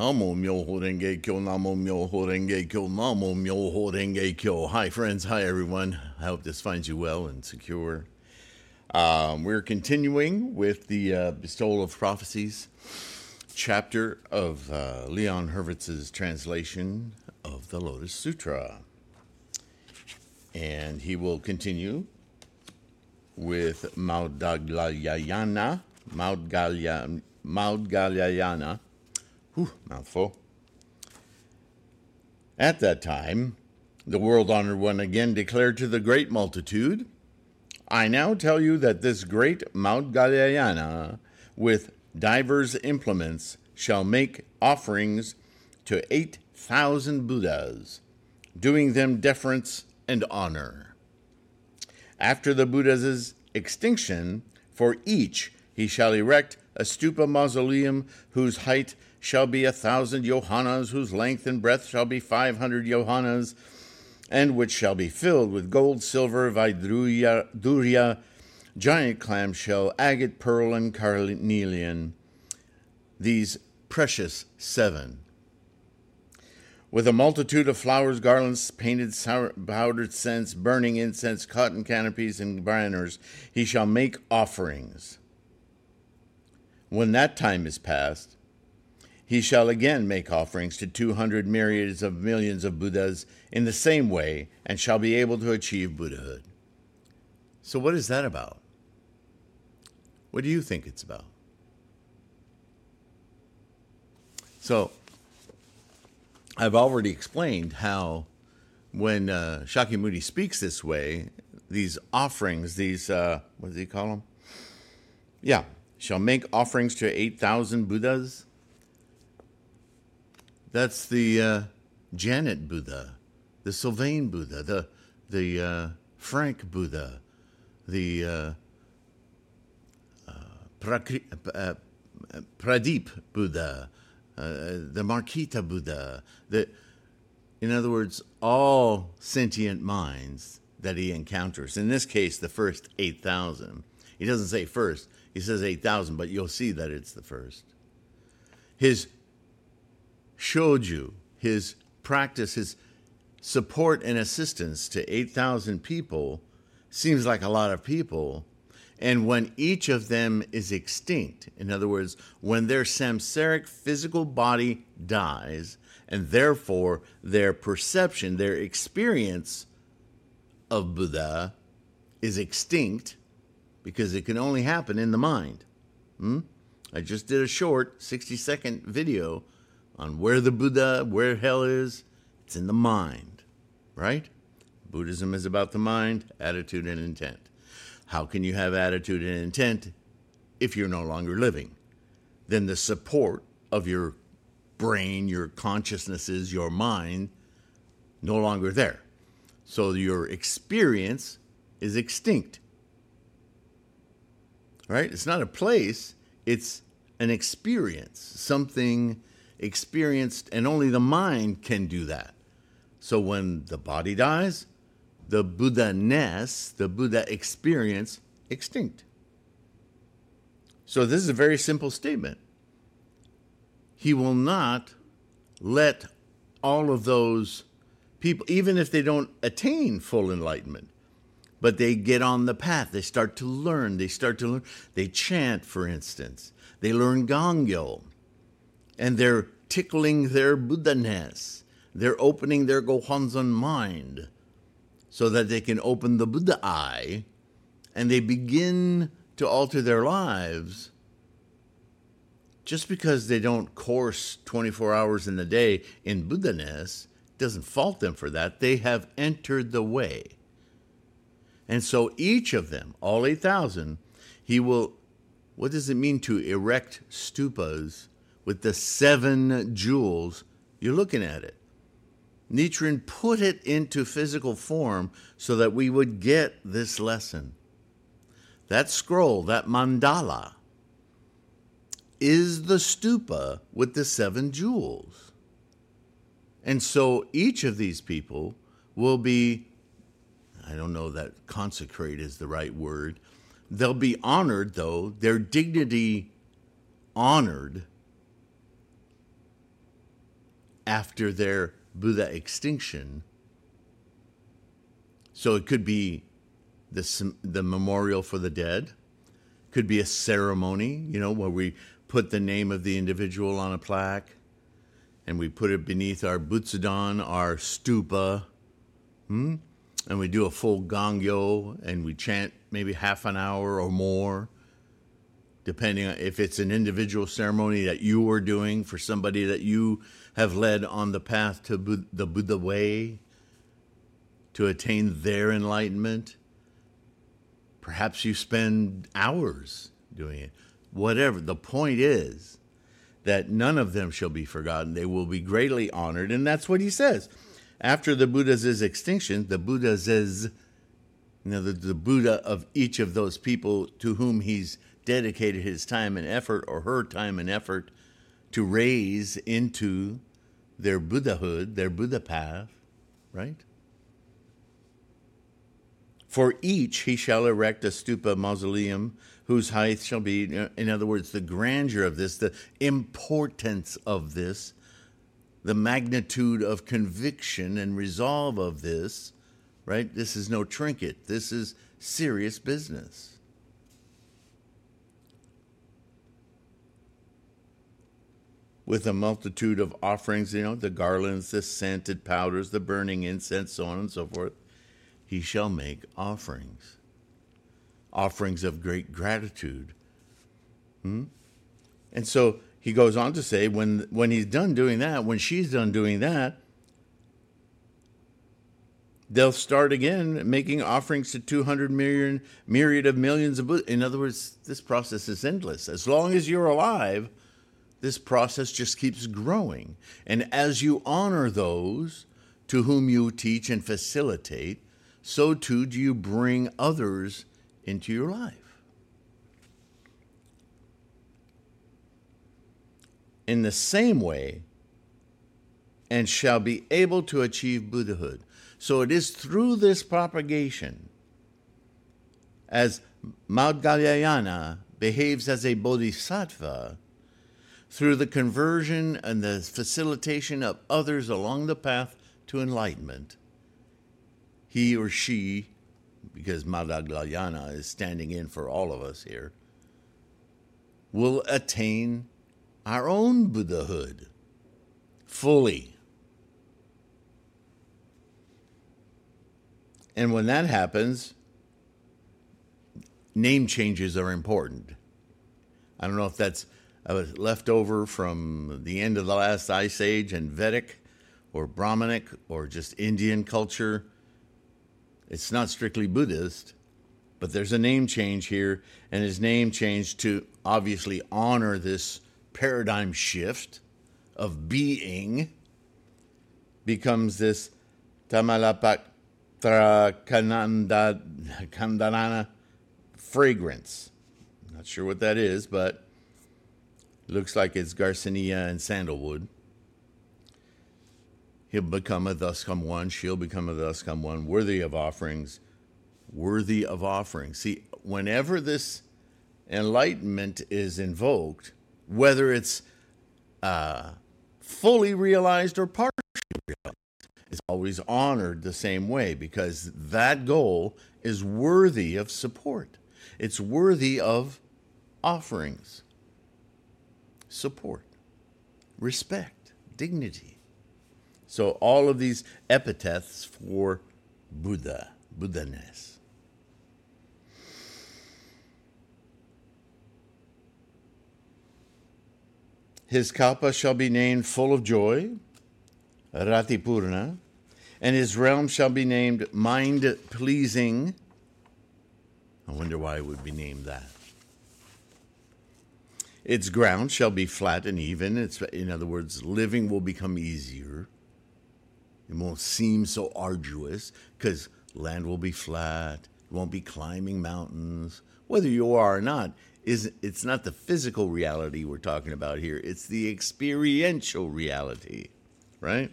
Namo Myoho Renge Kyo, Namo Myoho Renge Kyo, Namo Myoho Renge Kyo. Hi, friends. Hi, everyone. I hope this finds you well and secure. Um, we're continuing with the uh, Bestowal of Prophecies chapter of uh, Leon Hurvitz's translation of the Lotus Sutra. And he will continue with Maudgalyayana, Maudgalya, Maudgalyayana, whew, mouthful. At that time, the world honored one again declared to the great multitude, I now tell you that this great Mount Maudgalyayana, with divers implements, shall make offerings to eight thousand Buddhas, doing them deference and honor. After the Buddha's extinction, for each he shall erect a stupa mausoleum whose height shall be a thousand yojanas, whose length and breadth shall be five hundred yojanas, and which shall be filled with gold, silver, vidurya, giant clamshell, agate, pearl, and carnelian, these precious seven. With a multitude of flowers, garlands, painted powdered scents, burning incense, cotton canopies, and banners, he shall make offerings. When that time is past, he shall again make offerings to two hundred myriads of millions of Buddhas in the same way, and shall be able to achieve Buddhahood. So, what is that about? What do you think it's about? So, I've already explained how when uh, Shakyamuni speaks this way, these offerings, these, uh, what does he call them? Yeah, shall make offerings to 8,000 Buddhas. That's the uh, Janet Buddha, the Sylvain Buddha, the, the uh, Frank Buddha, the uh, uh, Prakri- uh, Pradeep Buddha, uh, the Markita Buddha, the, in other words, all sentient minds that he encounters. In this case, the first 8,000. He doesn't say first, he says 8,000, but you'll see that it's the first. His shoju, his practice, his support and assistance to 8,000 people seems like a lot of people, and when each of them is extinct, in other words, when their samsaric physical body dies, and therefore their perception, their experience of Buddha is extinct because it can only happen in the mind. Hmm? I just did a short 60 second video on where the Buddha, where hell is. It's in the mind, right? Buddhism is about the mind, attitude, and intent. How can you have attitude and intent if you're no longer living? Then the support of your brain, your consciousnesses, your mind, no longer there. So your experience is extinct. Right? It's not a place, it's an experience, something experienced, and only the mind can do that. So when the body dies, the Buddha ness, the Buddha experience, extinct. So this is a very simple statement. He will not let all of those people, even if they don't attain full enlightenment, but they get on the path, they start to learn, they start to learn, they chant, for instance, they learn Gongyo, and they're tickling their Buddha ness, they're opening their Gohonzon mind so that they can open the Buddha eye and they begin to alter their lives just because they don't course 24 hours in the day in Buddha-ness doesn't fault them for that. They have entered the way. And so each of them, all 8,000, he will, what does it mean to erect stupas with the seven jewels? You're looking at it. Nichiren put it into physical form so that we would get this lesson. That scroll, that mandala, is the stupa with the seven jewels. And so each of these people will be, I don't know that consecrate is the right word. They'll be honored, though, their dignity honored after their Buddha extinction. So it could be the, the memorial for the dead, could be a ceremony, you know, where we put the name of the individual on a plaque and we put it beneath our butsudan, our stupa, hmm? and we do a full gongyo and we chant maybe half an hour or more, depending on if it's an individual ceremony that you are doing for somebody that you have led on the path to the Buddha way to attain their enlightenment. Perhaps you spend hours doing it. Whatever. The point is that none of them shall be forgotten. They will be greatly honored. And that's what he says. After the Buddha's extinction, the Buddha's, you know, the, the Buddha of each of those people to whom he's dedicated his time and effort or her time and effort to raise into their Buddhahood, their Buddha path, right? For each he shall erect a stupa mausoleum whose height shall be, in other words, the grandeur of this, the importance of this, the magnitude of conviction and resolve of this, right? This is no trinket. This is serious business. With a multitude of offerings, you know, the garlands, the scented powders, the burning incense, so on and so forth, he shall make offerings offerings of great gratitude. Hmm? And so he goes on to say, when, when he's done doing that, when she's done doing that, they'll start again making offerings to 200 million, myriad of millions of. In other words, this process is endless. As long as you're alive, this process just keeps growing. And as you honor those to whom you teach and facilitate, so too do you bring others into your life. In the same way, and shall be able to achieve Buddhahood. So it is through this propagation, as Maudgalyayana behaves as a bodhisattva, through the conversion and the facilitation of others along the path to enlightenment, he or she because Maudgalyayana is standing in for all of us here, will attain our own Buddhahood fully. And when that happens, name changes are important. I don't know if that's uh, left over from the end of the last ice age and Vedic or Brahmanic or just Indian culture it's not strictly Buddhist, but there's a name change here, and his name changed to obviously honor this paradigm shift of being, becomes this Tamalapatra Kandanana fragrance. Not sure what that is, but looks like it's Garcinia and sandalwood. He'll become a thus come one. She'll become a thus come one, worthy of offerings, worthy of offerings. See, whenever this enlightenment is invoked, whether it's uh, fully realized or partially realized, it's always honored the same way because that goal is worthy of support. It's worthy of offerings, support, respect, dignity. So all of these epithets for Buddha, Buddhaness. His kalpa shall be named full of joy, Ratipurna, and his realm shall be named mind pleasing. I wonder why it would be named that. Its ground shall be flat and even. It's, in other words, living will become easier. It won't seem so arduous because land will be flat. You won't be climbing mountains. Whether you are or not, is it's not the physical reality we're talking about here. It's the experiential reality, right?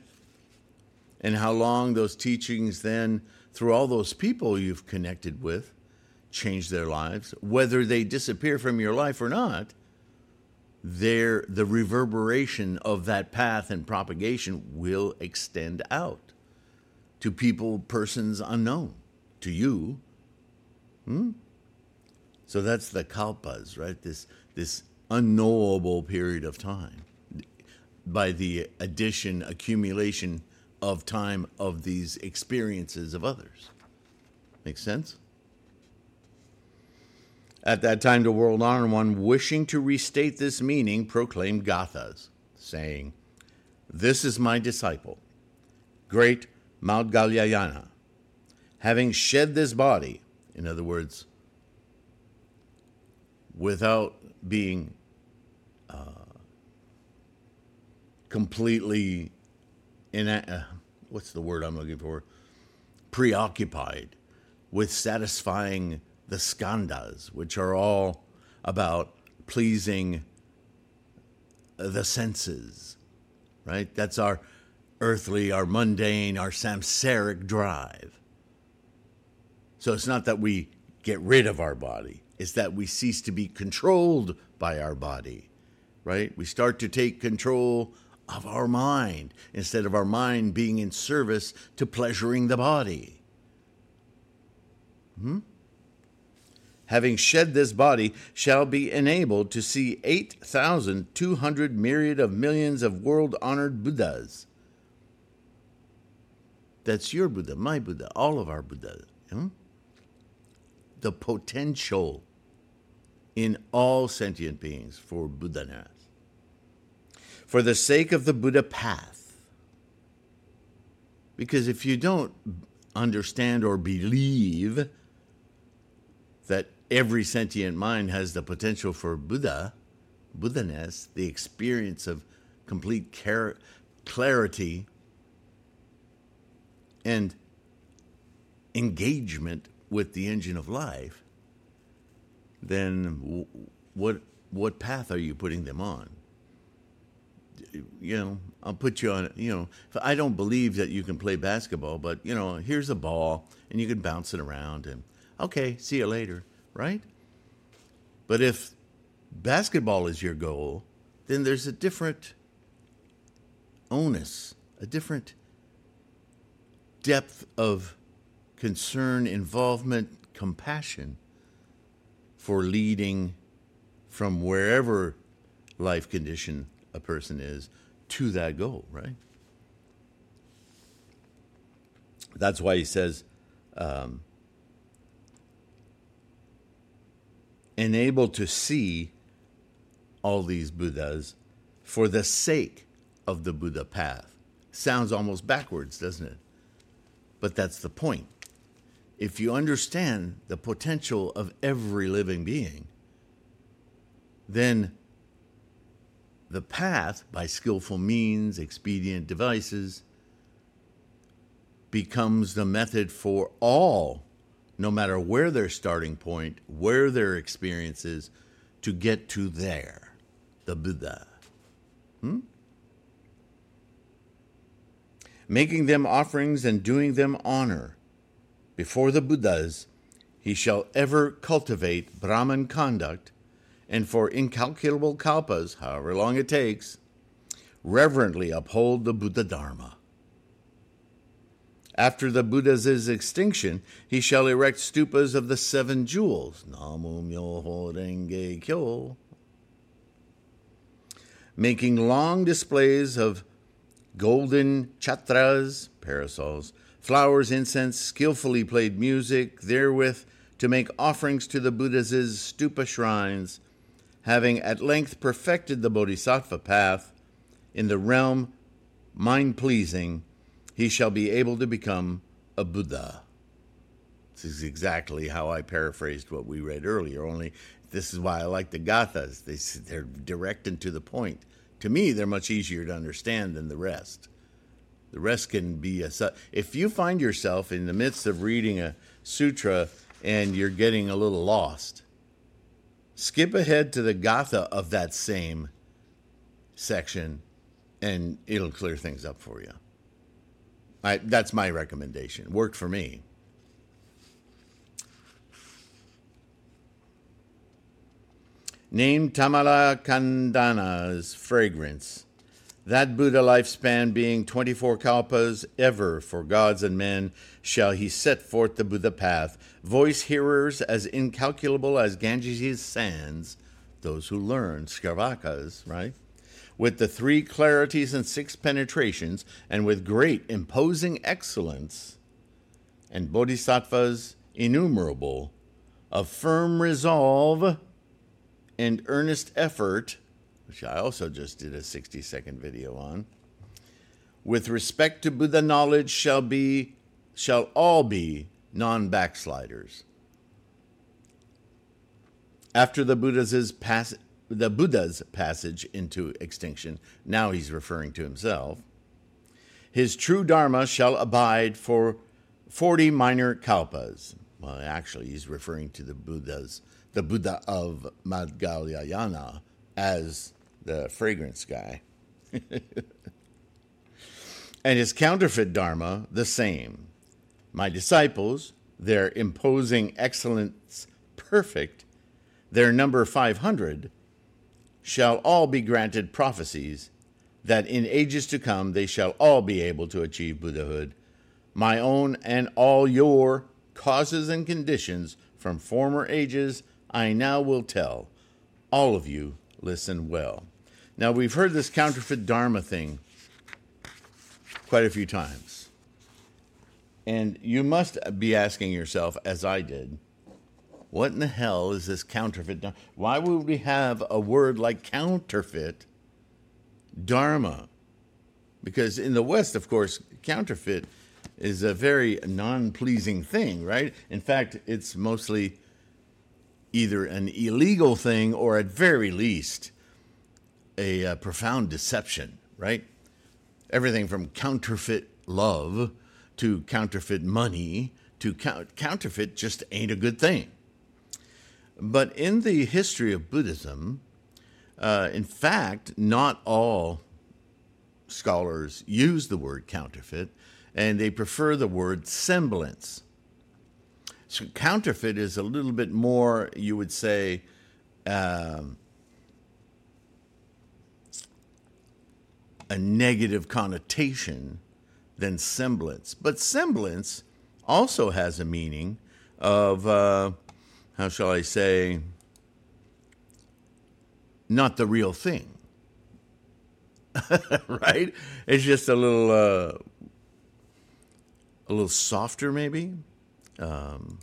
And how long those teachings then, through all those people you've connected with, change their lives, whether they disappear from your life or not, there the reverberation of that path and propagation will extend out to people, persons unknown to you. Hmm? So that's the kalpas, right? This this unknowable period of time by the addition, accumulation of time of these experiences of others. Make sense? At that time, the world honored one, wishing to restate this meaning, proclaimed Gathas, saying, This is my disciple, great Mount Maudgalyayana. Having shed this body, in other words, without being uh, completely in uh, what's the word I'm looking for? Preoccupied with satisfying the skandhas, which are all about pleasing the senses, right? That's our earthly, our mundane, our samsaric drive. So it's not that we get rid of our body, it's that we cease to be controlled by our body, right? We start to take control of our mind instead of our mind being in service to pleasuring the body. Hmm? Having shed this body, shall be enabled to see 8,200 myriad of millions of world honored Buddhas. That's your Buddha, my Buddha, all of our Buddhas. Hmm? The potential in all sentient beings for Buddhaness for the sake of the Buddha path. Because if you don't understand or believe that every sentient mind has the potential for Buddha, Buddhaness, the experience of complete clarity and engagement with the engine of life, then what what path are you putting them on? you know, I'll put you on, you know, I don't believe that you can play basketball, but, you know, here's a ball and you can bounce it around and, okay, see you later, right? But if basketball is your goal, then there's a different onus, a different depth of concern, involvement, compassion for leading from wherever life condition a person is to that goal, right? That's why he says, um, enabled to see all these Buddhas for the sake of the Buddha path. Sounds almost backwards, doesn't it? But that's the point. If you understand the potential of every living being, then the path by skillful means, expedient devices, becomes the method for all, no matter where their starting point, where their experience is, to get to there, the Buddha. Hmm? Making them offerings and doing them honor before the Buddhas, he shall ever cultivate Brahman conduct and for incalculable kalpas, however long it takes, reverently uphold the Buddha Dharma. After the Buddha's extinction, he shall erect stupas of the seven jewels. Namu Myoho Renge Kyo. Making long displays of golden chatras, parasols, flowers, incense, skillfully played music, therewith to make offerings to the Buddha's stupa shrines having at length perfected the bodhisattva path in the realm mind pleasing, he shall be able to become a Buddha. This is exactly how I paraphrased what we read earlier, only this is why I like the Gathas. They, they're direct and to the point. To me, they're much easier to understand than the rest. The rest can be a. If you find yourself in the midst of reading a sutra and you're getting a little lost, skip ahead to the Gatha of that same section and it'll clear things up for you. I, that's my recommendation. Worked for me. named Tamala Kandana's fragrance. That Buddha lifespan being 24 kalpas, ever for gods and men shall he set forth the Buddha path, voice hearers as incalculable as Ganges' sands, those who learn, Shravakas, right? With the three clarities and six penetrations, and with great imposing excellence, and bodhisattvas innumerable, of firm resolve and earnest effort, which I also just did a 60 second video on, with respect to Buddha knowledge shall be shall all be non-backsliders. After the Buddha's pass, the Buddha's passage into extinction, now he's referring to himself, his true dharma shall abide for 40 minor kalpas. Well, actually, he's referring to the Buddha's the Buddha of Maudgalyayana as the fragrance guy. and his counterfeit dharma the same. My disciples, their imposing excellence perfect, their number 500, shall all be granted prophecies that in ages to come they shall all be able to achieve Buddhahood. My own and all your causes and conditions from former ages I now will tell. All of you listen well. Now, we've heard this counterfeit Dharma thing quite a few times. And you must be asking yourself, as I did, what in the hell is this counterfeit? Why would we have a word like counterfeit Dharma? Because in the West, of course, counterfeit is a very non pleasing thing, right? In fact, it's mostly either an illegal thing or, at very least, a, a uh, profound deception, right? Everything from counterfeit love to counterfeit money to count- counterfeit just ain't a good thing. But in the history of Buddhism, uh, in fact, not all scholars use the word counterfeit, and they prefer the word semblance. So counterfeit is a little bit more, you would say, um, a negative connotation than semblance. But semblance also has a meaning of, uh, how shall I say, not the real thing. right? It's just a little, uh, a little softer, maybe. Um,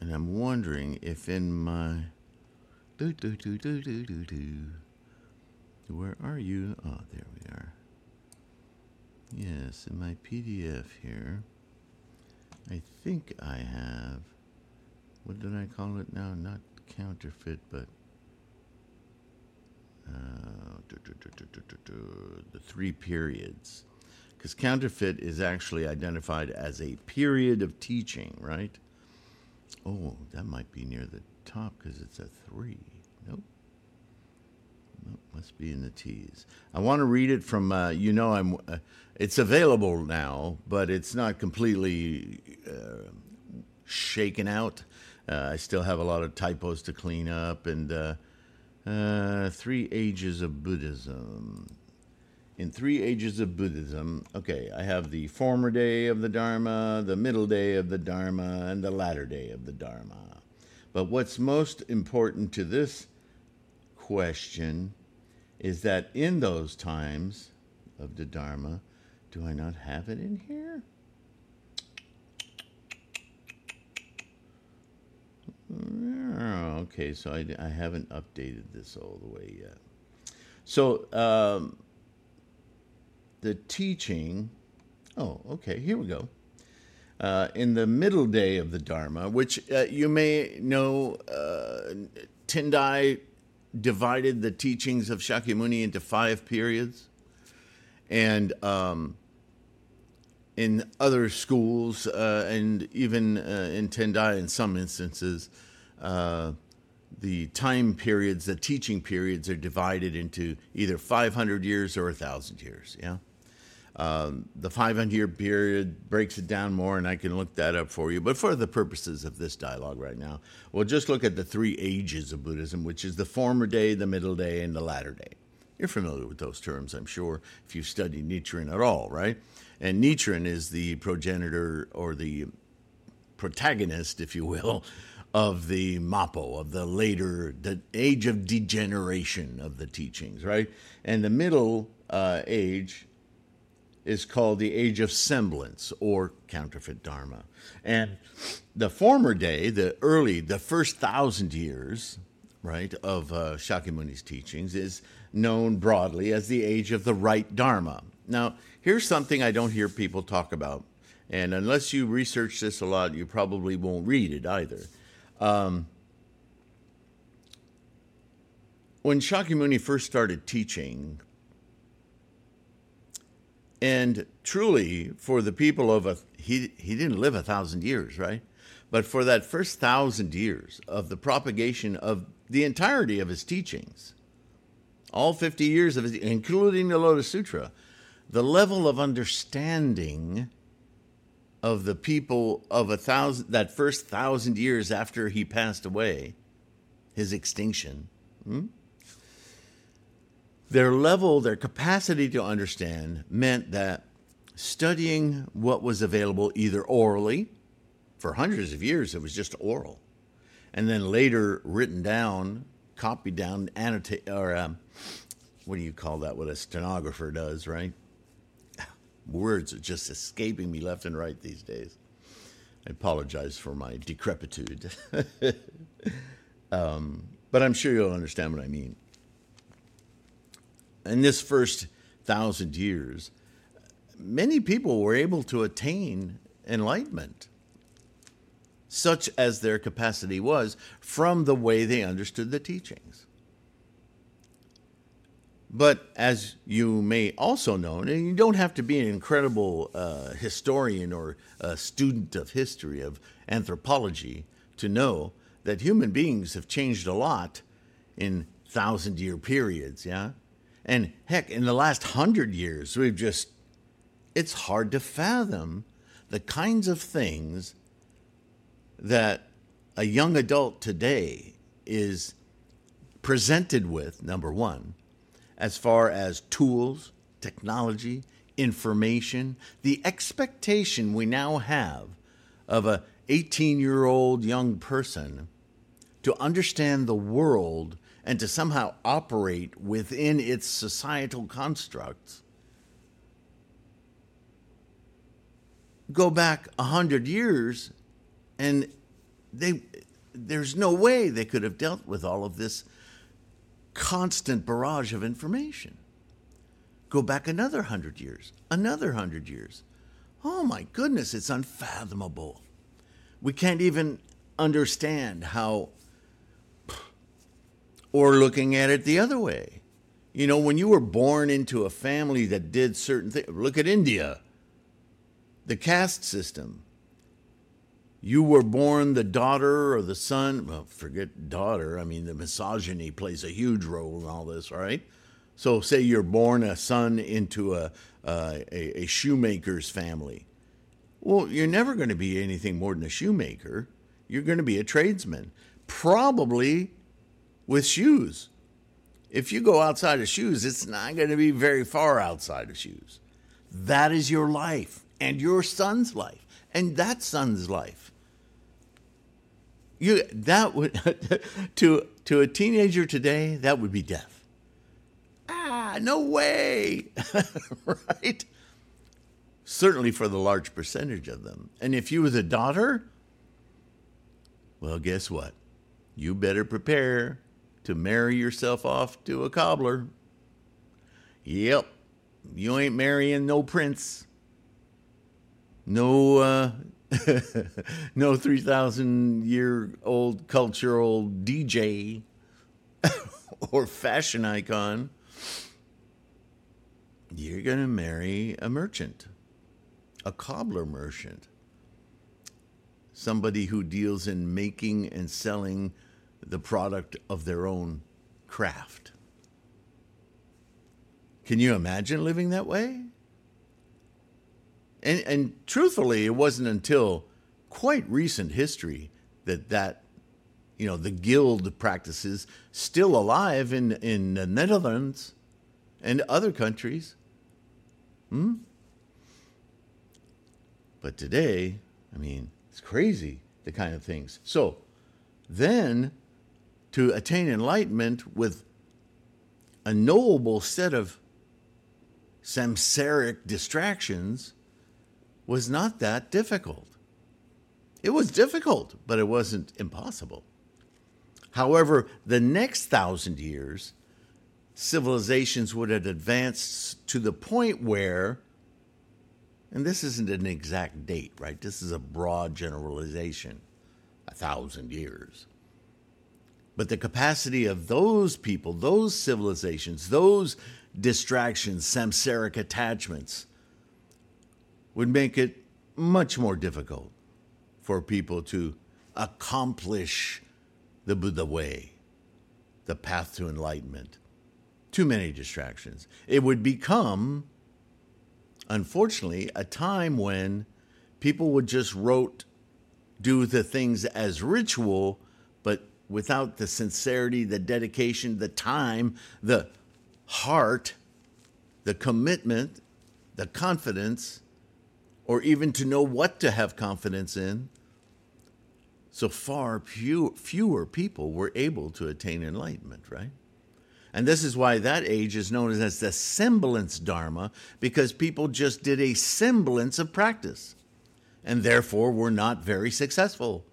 and I'm wondering if in my do do do do do do do where are you? Oh, there we are. Yes, in my PDF here, I think I have. What did I call it now? Not counterfeit, but uh, the three periods because counterfeit is actually identified as a period of teaching, right? Oh, that might be near the top because it's a three. Nope. Nope, must be in the T's. I want to read it from, uh, you know, I'm. Uh, it's available now, but it's not completely uh, shaken out. Uh, I still have a lot of typos to clean up, and uh, uh, three ages of Buddhism in three ages of Buddhism. Okay, I have the former day of the Dharma, the middle day of the Dharma, and the latter day of the Dharma. But what's most important to this question is that in those times of the Dharma, do I not have it in here? Okay, so I, I haven't updated this all the way yet. So, um, the teaching. Oh, okay, here we go. Uh, in the middle day of the Dharma, which uh, you may know, uh, Tendai divided the teachings of Shakyamuni into five periods. And um, in other schools, uh, and even uh, in Tendai, in some instances, uh, the time periods, the teaching periods, are divided into either 500 years or 1,000 years. Yeah. Um, the 500 year period breaks it down more, and I can look that up for you. But for the purposes of this dialogue right now, we'll just look at the three ages of Buddhism, which is the former day, the middle day, and the latter day. You're familiar with those terms, I'm sure, if you've studied Nichiren at all, right? And Nichiren is the progenitor or the protagonist, if you will, of the Mappo, of the later, the age of degeneration of the teachings, right? And the middle uh, age is called the age of semblance or counterfeit dharma. And the former day, the early, the first thousand years, right, of uh, Shakyamuni's teachings is known broadly as the age of the right dharma. Now, here's something I don't hear people talk about. And unless you research this a lot, you probably won't read it either. Um, when Shakyamuni first started teaching, and truly for the people of a he he didn't live a thousand years, right? But for that first thousand years of the propagation of the entirety of his teachings, all 50 years of it, including the Lotus Sutra, the level of understanding of the people of a thousand that first thousand years after he passed away, his extinction, hmm? their level, their capacity to understand meant that studying what was available either orally, for hundreds of years it was just oral, and then later written down, copied down, annotated, or um, what do you call that? What a stenographer does, right? Words are just escaping me left and right these days. I apologize for my decrepitude. um, but I'm sure you'll understand what I mean. In this first thousand years, many people were able to attain enlightenment, such as their capacity was, from the way they understood the teachings. But as you may also know, and you don't have to be an incredible uh, historian or a student of history, of anthropology, to know that human beings have changed a lot in thousand year periods, yeah? And heck, in the last hundred years, we've just, it's hard to fathom the kinds of things that a young adult today is presented with, number one as far as tools, technology, information, the expectation we now have of a 18-year-old young person to understand the world and to somehow operate within its societal constructs. Go back a hundred years and they there's no way they could have dealt with all of this constant barrage of information. Go back another hundred years, another hundred years. Oh my goodness, it's unfathomable. We can't even understand how, or looking at it the other way. You know, when you were born into a family that did certain things, look at India, the caste system you were born the daughter or the son, well, forget daughter. I mean, the misogyny plays a huge role in all this, right? So, say you're born a son into a, uh, a, a shoemaker's family. Well, you're never going to be anything more than a shoemaker. You're going to be a tradesman, probably with shoes. If you go outside of shoes, it's not going to be very far outside of shoes. That is your life and your son's life and that son's life. You that would to to a teenager today that would be death. Ah no way. Right? Certainly for the large percentage of them. And if you were the daughter well guess what? You better prepare to marry yourself off to a cobbler. Yep. You ain't marrying no prince no uh, no 3,000 year old cultural DJ or fashion icon. You're going to marry a merchant, a cobbler merchant, somebody who deals in making and selling the product of their own craft. Can you imagine living that way? And, and truthfully, it wasn't until quite recent history that that you know the guild practices still alive in in the Netherlands and other countries. Hmm? But today, I mean, it's crazy the kind of things. So then to attain enlightenment with a knowable set of samsaric distractions was not that difficult. It was difficult, but it wasn't impossible. However, the next thousand years, civilizations would have advanced to the point where, and this isn't an exact date, right? This is a broad generalization, a thousand years. But the capacity of those people, those civilizations, those distractions, samsaric attachments, would make it much more difficult for people to accomplish the Buddha way, the path to enlightenment. Too many distractions. It would become, unfortunately, a time when people would just rote do the things as ritual, but without the sincerity, the dedication, the time, the heart, the commitment, the confidence, or even to know what to have confidence in so far few, fewer people were able to attain enlightenment, right? And this is why that age is known as the semblance Dharma, because people just did a semblance of practice and therefore were not very successful.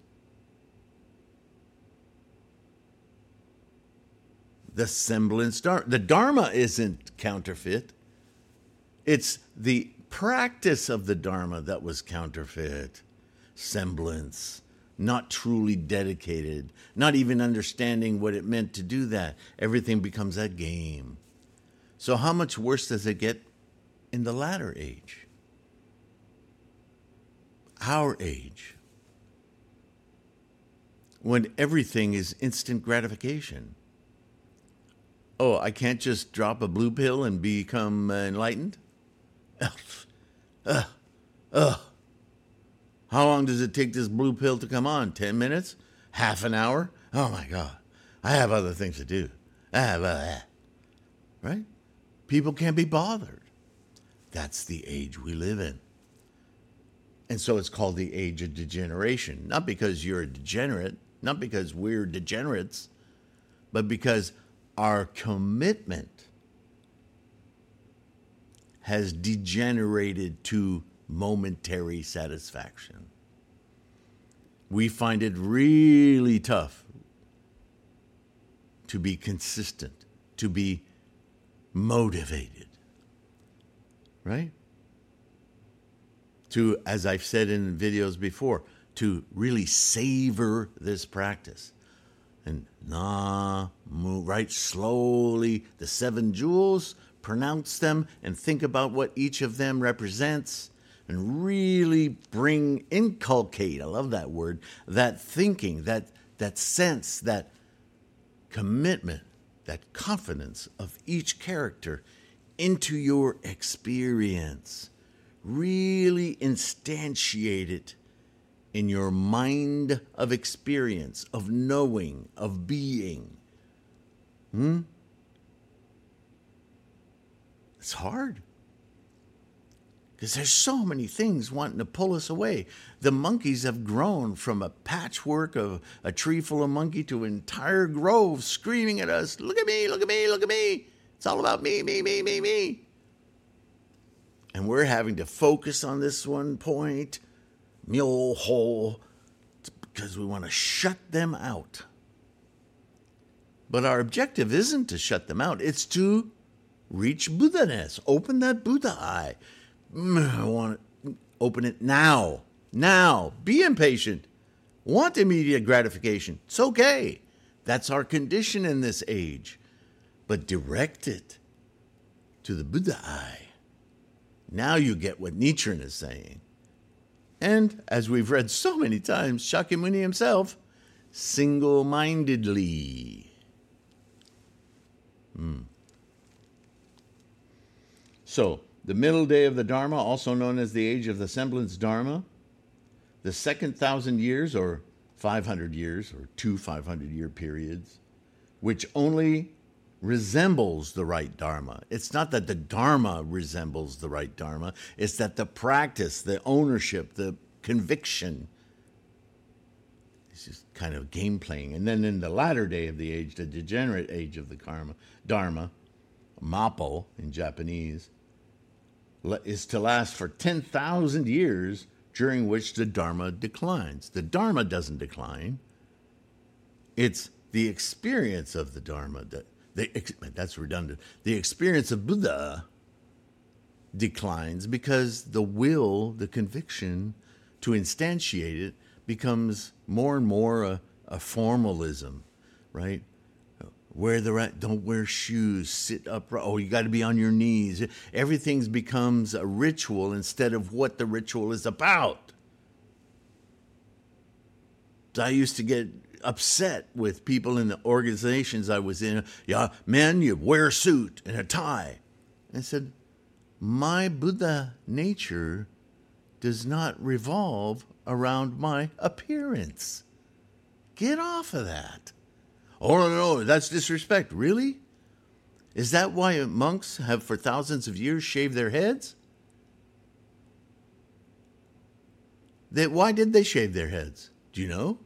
The semblance Dharma. The Dharma isn't counterfeit, it's the practice of the Dharma that was counterfeit. Semblance not truly dedicated, not even understanding what it meant to do that. Everything becomes a game. So, how much worse does it get in the latter age? Our age, when everything is instant gratification. Oh, I can't just drop a blue pill and become enlightened? Ugh. Ugh. How long does it take this blue pill to come on? 10 minutes? Half an hour? Oh my God. I have other things to do. I have other, right? People can't be bothered. That's the age we live in. And so it's called the age of degeneration. Not because you're a degenerate, not because we're degenerates, but because our commitment has degenerated to momentary satisfaction. We find it really tough to be consistent, to be motivated, right? To, as I've said in videos before, to really savor this practice and move right slowly. The seven jewels, pronounce them and think about what each of them represents and really bring inculcate i love that word that thinking that that sense that commitment that confidence of each character into your experience. Really instantiate it in your mind of experience of knowing of being. Hmm it's hard because there's so many things wanting to pull us away. The monkeys have grown from a patchwork of a tree full of monkey to an entire grove screaming at us, Look at me, look at me, look at me. It's all about me, me, me, me, me. And we're having to focus on this one point, mule hole, because we want to shut them out. But our objective isn't to shut them out, it's to reach Buddha-ness, open that Buddha eye I want to open it now. Now. Be impatient. Want immediate gratification. It's okay. That's our condition in this age. But direct it to the Buddha eye. Now you get what Nichiren is saying. And as we've read so many times, Shakyamuni himself, single mindedly. Hmm. So, The middle day of the Dharma, also known as the age of the semblance Dharma, the second thousand years, or 500 years, or two 500 year periods, which only resembles the right Dharma. It's not that the Dharma resembles the right Dharma, it's that the practice, the ownership, the conviction is just kind of game playing. And then in the latter day of the age, the degenerate age of the karma, Dharma, Mappo in Japanese, is to last for 10,000 years, during which the Dharma declines. The Dharma doesn't decline, it's the experience of the Dharma that the, that's redundant. The experience of Buddha declines because the will, the conviction to instantiate it becomes more and more a, a formalism, right? Wear the right, don't wear shoes, sit upright. Oh, you got to be on your knees. Everything becomes a ritual instead of what the ritual is about. I used to get upset with people in the organizations I was in. Yeah, men, you wear a suit and a tie. I said, My Buddha nature does not revolve around my appearance. Get off of that. Oh, no, no, that's disrespect. Really? Is that why monks have for thousands of years shaved their heads? They, why did they shave their heads? Do you know?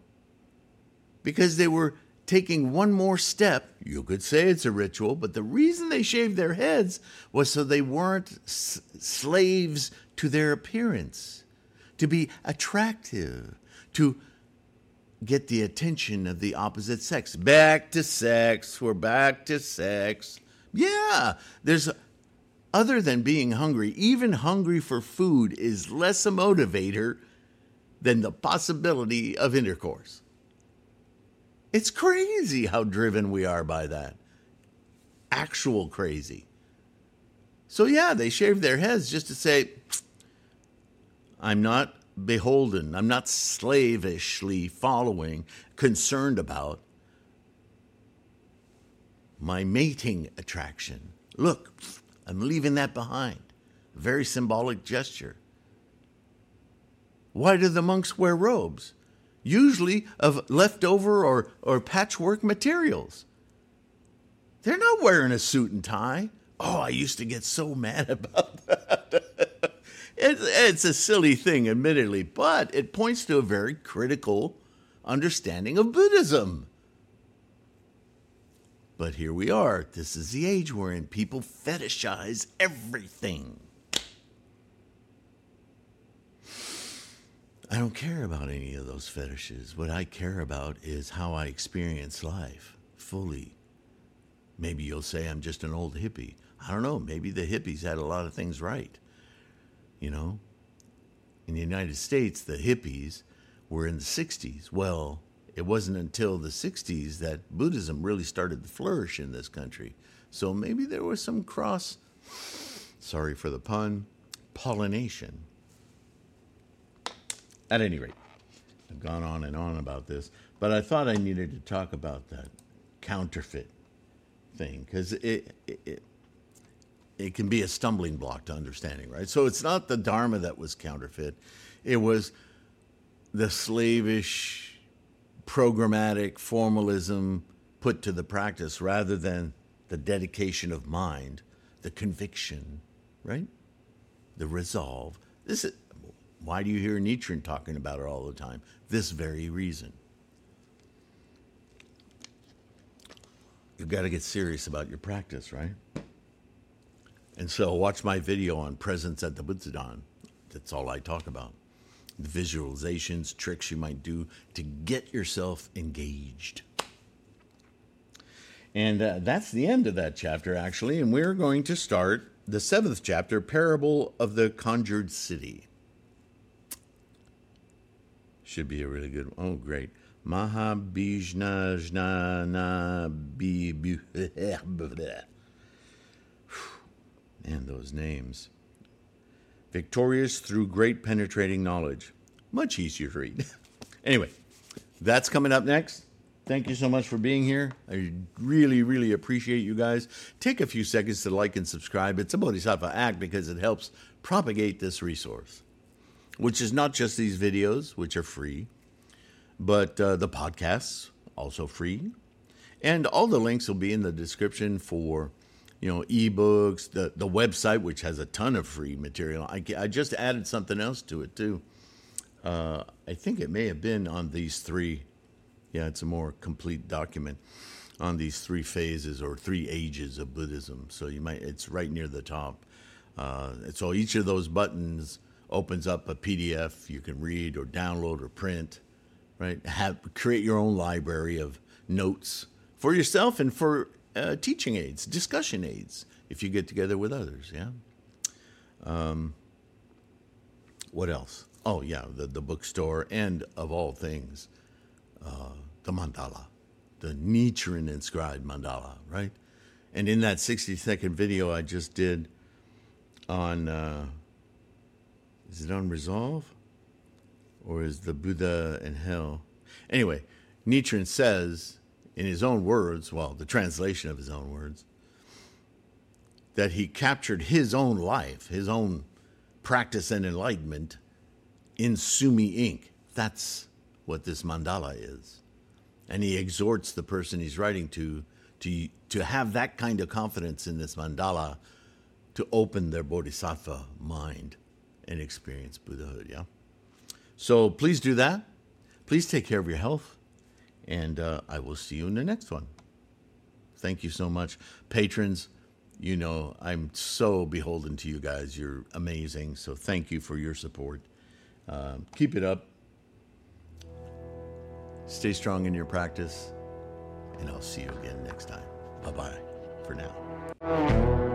because they were taking one more step. You could say it's a ritual, but the reason they shaved their heads was so they weren't s- slaves to their appearance, to be attractive, to get the attention of the opposite sex. Back to sex. We're back to sex. Yeah, there's other than being hungry, even hungry for food is less a motivator than the possibility of intercourse. It's crazy how driven we are by that. Actual crazy. So, yeah, they shave their heads just to say, I'm not beholden, I'm not slavishly following, concerned about my mating attraction. Look, I'm leaving that behind. Very symbolic gesture. Why do the monks wear robes? usually of leftover or, or patchwork materials. They're not wearing a suit and tie. Oh, I used to get so mad about that. It's, it's a silly thing, admittedly, but it points to a very critical understanding of Buddhism. But here we are. This is the age we're in. People fetishize everything. I don't care about any of those fetishes. What I care about is how I experience life fully. Maybe you'll say I'm just an old hippie. I don't know. Maybe the hippies had a lot of things right. You know, in the United States, the hippies were in the 60s. Well, it wasn't until the 60s that Buddhism really started to flourish in this country. So maybe there was some cross, sorry for the pun, pollination at any rate, I've gone on and on about this, but I thought I needed to talk about that counterfeit thing because it, it, it it can be a stumbling block to understanding, right? So it's not the Dharma that was counterfeit; it was the slavish, programmatic formalism put to the practice rather than the dedication of mind, the conviction, right? The resolve. This is why do you hear Nichiren talking about it all the time? This very reason. You've got to get serious about your practice, right? And so watch my video on presence at the Butsudan. That's all I talk about. The visualizations, tricks you might do to get yourself engaged. And uh, that's the end of that chapter, actually. And we're going to start the seventh chapter, Parable of the Conjured City. Should be a really good one. Oh, great. Mahabijna na bi Man, those names. Victorious through great penetrating knowledge. Much easier to read. anyway, that's coming up next. Thank you so much for being here. I really, really appreciate you guys. Take a few seconds to like and subscribe. It's a Bodhisattva act because it helps propagate this resource, which is not just these videos, which are free, but uh, the podcasts, also free. And all the links will be in the description for, you know, ebooks, the, the website, which has a ton of free material. I, I just added something else to it, too. Uh, I think it may have been on these three yeah, it's a more complete document on these three phases or three ages of Buddhism. So you might it's right near the top. Uh, so each of those buttons opens up a PDF you can read or download or print. Right, have create your own library of notes for yourself and for uh, teaching aids, discussion aids, if you get together with others. Yeah. Um, what else? Oh yeah, the the bookstore and of all things, uh, the mandala, the Nichiren inscribed mandala, right? And in that 60 second video I just did on, uh, is it on Resolve? Or is the Buddha in hell? Anyway, Nichiren says in his own words, well, the translation of his own words, that he captured his own life, his own practice and enlightenment in Sumi ink. That's what this mandala is. And he exhorts the person he's writing to to, to have that kind of confidence in this mandala to open their bodhisattva mind and experience Buddhahood. Yeah. So please do that. Please take care of your health. And uh, I will see you in the next one. Thank you so much. Patrons, you know, I'm so beholden to you guys. You're amazing. So thank you for your support. Uh, keep it up. Stay strong in your practice, and I'll see you again next time. Bye bye for now.